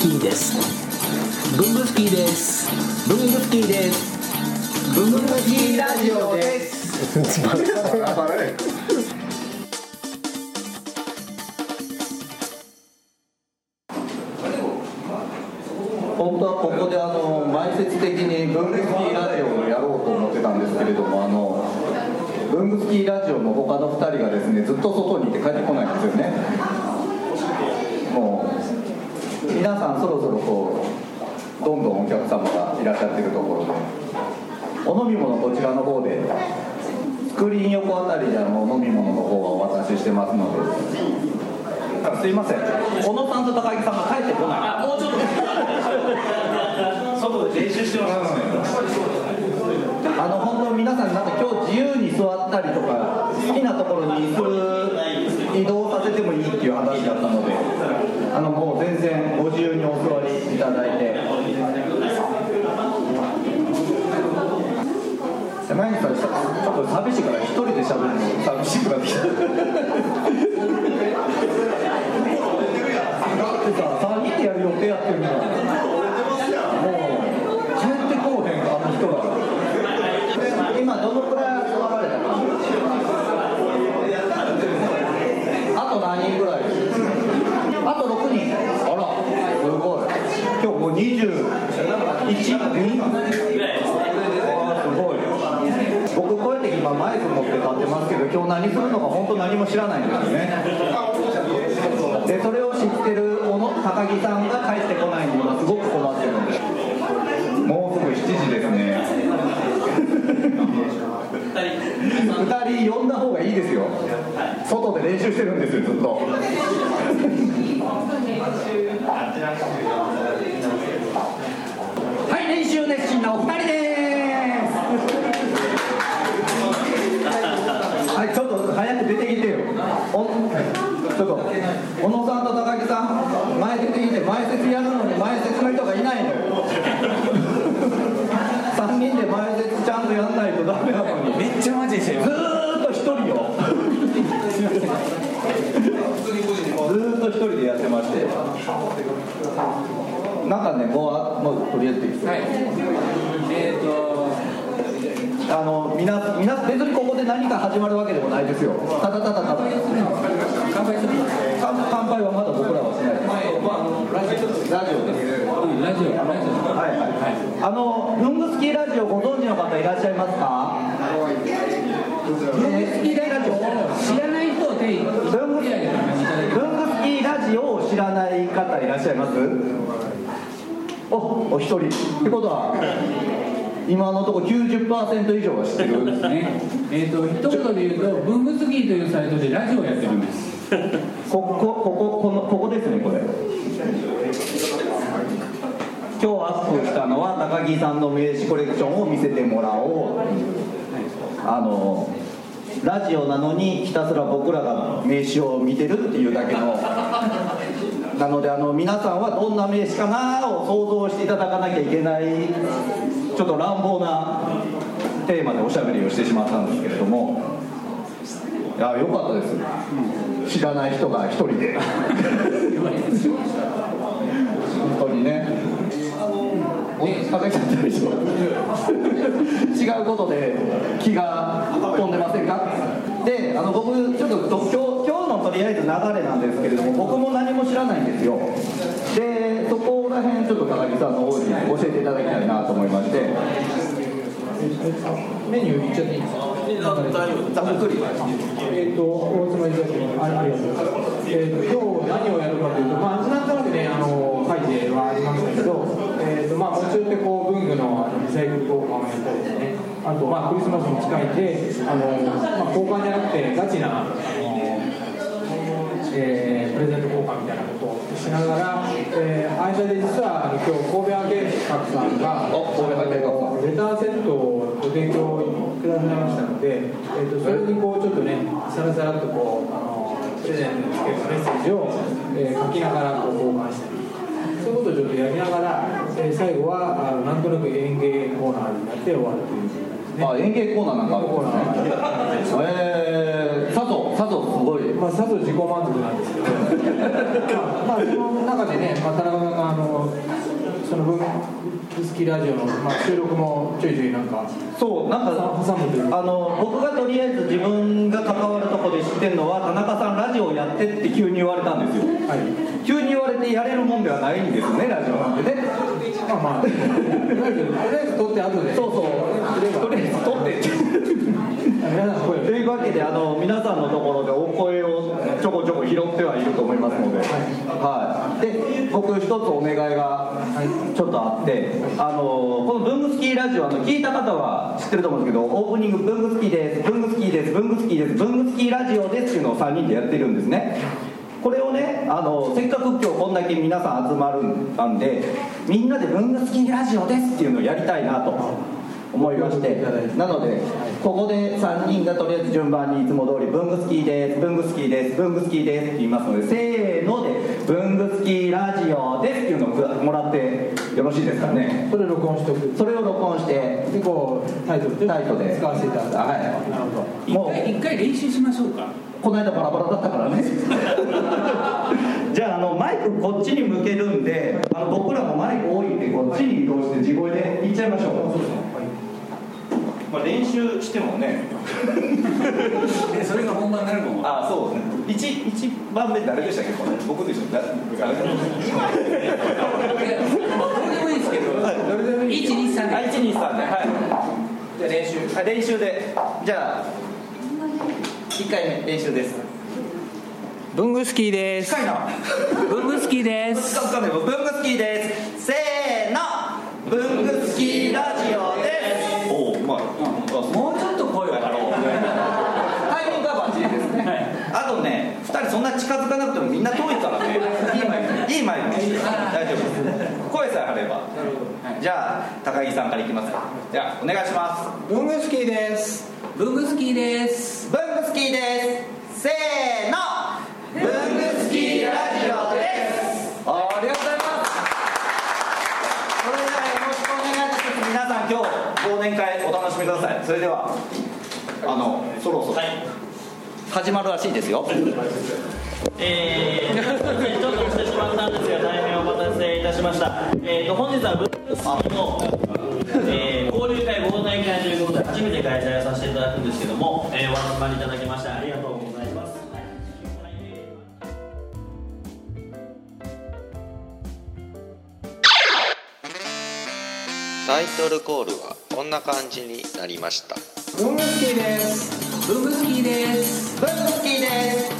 キーです。ブングスキーです。ブングスキーです。ブングスキーラジオです。本当はここであの前説的にブングスキーラジオをやろうと思ってたんですけれどもあのブングスキーラジオの他の2人がですねずっと外にいて帰ってこないんですよねもう皆さんそろそろこうどんどんお客様がいらっしゃってるところでお飲み物こちらの方でスクリーン横あたりであのお飲み物の方はお渡ししてますので。あすいません。小野さんと高木さんが帰ってこない。あもうちょっと。外で練習してますね。あの本当皆さんなんか今日自由に座ったりとか好きなところに椅子移動させてもいいっていう話だったのであのもう全然ご自由にお座りいただいて。山口さちょっと寂しいから一人で喋るの寂しくなってきた。だってさ3人でやる予定やってるからもう帰ってこうへんかあの人ら今どのくらい座られたかあと何人ぐらいあと6人あらすごい。今日もう21人。すごい。僕こうやって今マイク持って立ってますけど今日何するのか本当何も知らないんですよね。でそれを知ってる小野高木さんが帰ってこないのがすごく困ってるんです。もうすぐ7時ですね。2人呼んだ方がいいですよ。外で練習してるんですよずっと。はい練習熱心なお二人です。はいちょっと早く出てきてよ。おちょっと小野さんと高木さん前出てきて前説やるのに前説の人がいないのよ3人で前説ちゃんとやんないとダメなのにめっちゃマジでしたよずーっと一人よずーっと一人でなんかねもうあもうとりあえずできそうはい。えっ、ー、と。あのみなみな別にここで何か始まるわけでもないですよ。ただただただ。乾杯する乾乾杯はまだ僕らはしないです。はい。まあラジオ。ですラジオ。ですうんラジオ。ラジオ。はいはい、あのブングスキーラジオご存知の方いらっしゃいますか？ブングスキーラジオ知らない人を手にブングブングスキーラジオを知らない方いらっしゃいます？おお一人。ってことは今のところ90%以上は知ってるね。えっ、と一言で言うと文具スキーというサイトでラジオをやってるんです。こここここのここですねこれ。今日アップしたのは高木さんの名刺コレクションを見せてもらおう。あのラジオなのにひたすら僕らが名刺を見てるっていうだけのなのであの皆さんはどんな名刺かなを想像していただかなきゃいけないちょっと乱暴なテーマでおしゃべりをしてしまったんですけれども。いや良かったです。知らない人が一人で。本当にね。違うことで気が飛んでませんか？であの僕ちょっとりあえず流れなんですけれども僕も何も知らないんですよ。でそこら辺ちょっと高木さんの方に教えていただきたいなと思いまして。メニュー言っちゃっていいですか？ざっくりえっ、と、お集まりいただきありがとうございます。えっ、と、今日何をやるかというと、まあ、なんとなくね、あの、書いてはありましたけど、えっ、と、まあ、持ち寄ってこう、文具のリサイクル交換をやったりですね、あと、まあ、クリスマスも近いんで、あの、まあ、交換じゃなくて、ガチな、えープレゼント交換みたいなことをしながら、えー間で実はあの今日神戸アゲ博さんがお神戸アゲ博さん。レターセットをご提供くださいましたので、えー、とそれにこうちょっとねさらさらっとこうあのプレゼントにつけたメッセージを、えー書きながらこう交換したりそういうことをちょっとやりながら、えー最後はあのなんとなく演芸コーナーになって終わるというね。あ演芸コーナーなんかあるんですね。えー、さぞさぞすごい。まあ、さぞ自己満足なんですけど、まあ、まあ、その中でね、まあ、田中さんがあのその分好きラジオの、まあ、収録もちょいちょいなんかそうなんか挟むというあの僕がとりあえず自分が関わるとこで知ってるのは田中さんラジオやってって急に言われたんですよ。はい。急に言われてやれるもんではないんですよねラジオなんてね。まあまあ。とりあえずとりあえず撮って後で。そうそう。とりあえず撮ってって皆さん声をというわけであの皆さんのところでお声をちょこちょこ拾ってはいると思いますので、はい、で僕一つお願いがちょっとあってあのこの「ブングスキーラジオ」あの聞いた方は知ってると思うんですけどオープニング「ブングスキーです」「ブングスキーです」「ブングスキーです」「ブングスキーラジオです」っていうのを3人でやってるんですね。これをねあのせっかく今日こんだけ皆さん集まるんでみんなで「ブングスキーラジオです」っていうのをやりたいなと思いまして。なのでここで3人がとりあえず順番にいつも通り「ブングスキーです」「ブングスキーです」「ブングスキーです」って言いますのでせーので「ブングスキーラジオです」っていうのをくもらってよろしいですかね。それ録音しておく。それを録音してでこうタイトルとしてタイトルで使わせていただいて。はい。なるほどもう一回一回練習しましょうか。この間バラバラだったからね。じゃああのマイクこっちに向けるんであの僕らもマイク多いんでこっちに移動して地声で言っちゃいましょう。まあ、練習してもね。でそれが本番になるかも。あそう。ですね 1, 一番目誰でしたっけ？これ。僕でしょ誰？ど。うでもいいですけど。123あ123で。はい。じゃあ練習。あ練習で。じゃあ。1回目練習です。文具スキーです。近いな。ブングスキーです。つかめば文具スキーです。せーな近づかなくてもみんな遠いからね。いいマイク。いいマイク。大丈夫。声さえ張れば。じゃあ高木さんからいきますじゃあお願いします。文具スキーです。ブングスキーです。文具スキーです。せーの。文具スキーラジオです。あありがとうございます。それではよろしくお願いします。皆さん今日忘年会お楽しみください。それではあのそろそろ、始まるらしいですよ。えー、ちょっと押してしまったんですが大変お待たせいたしました、えー、と本日はブックスキーの、えー、交流会忘年会ということで初めて開催させていただくんですけども、えー、お集まりいただきましてありがとうございます。タイトルコールはこんな感じになりました。文具スキーですブングスキーです文具スキーですせーの文具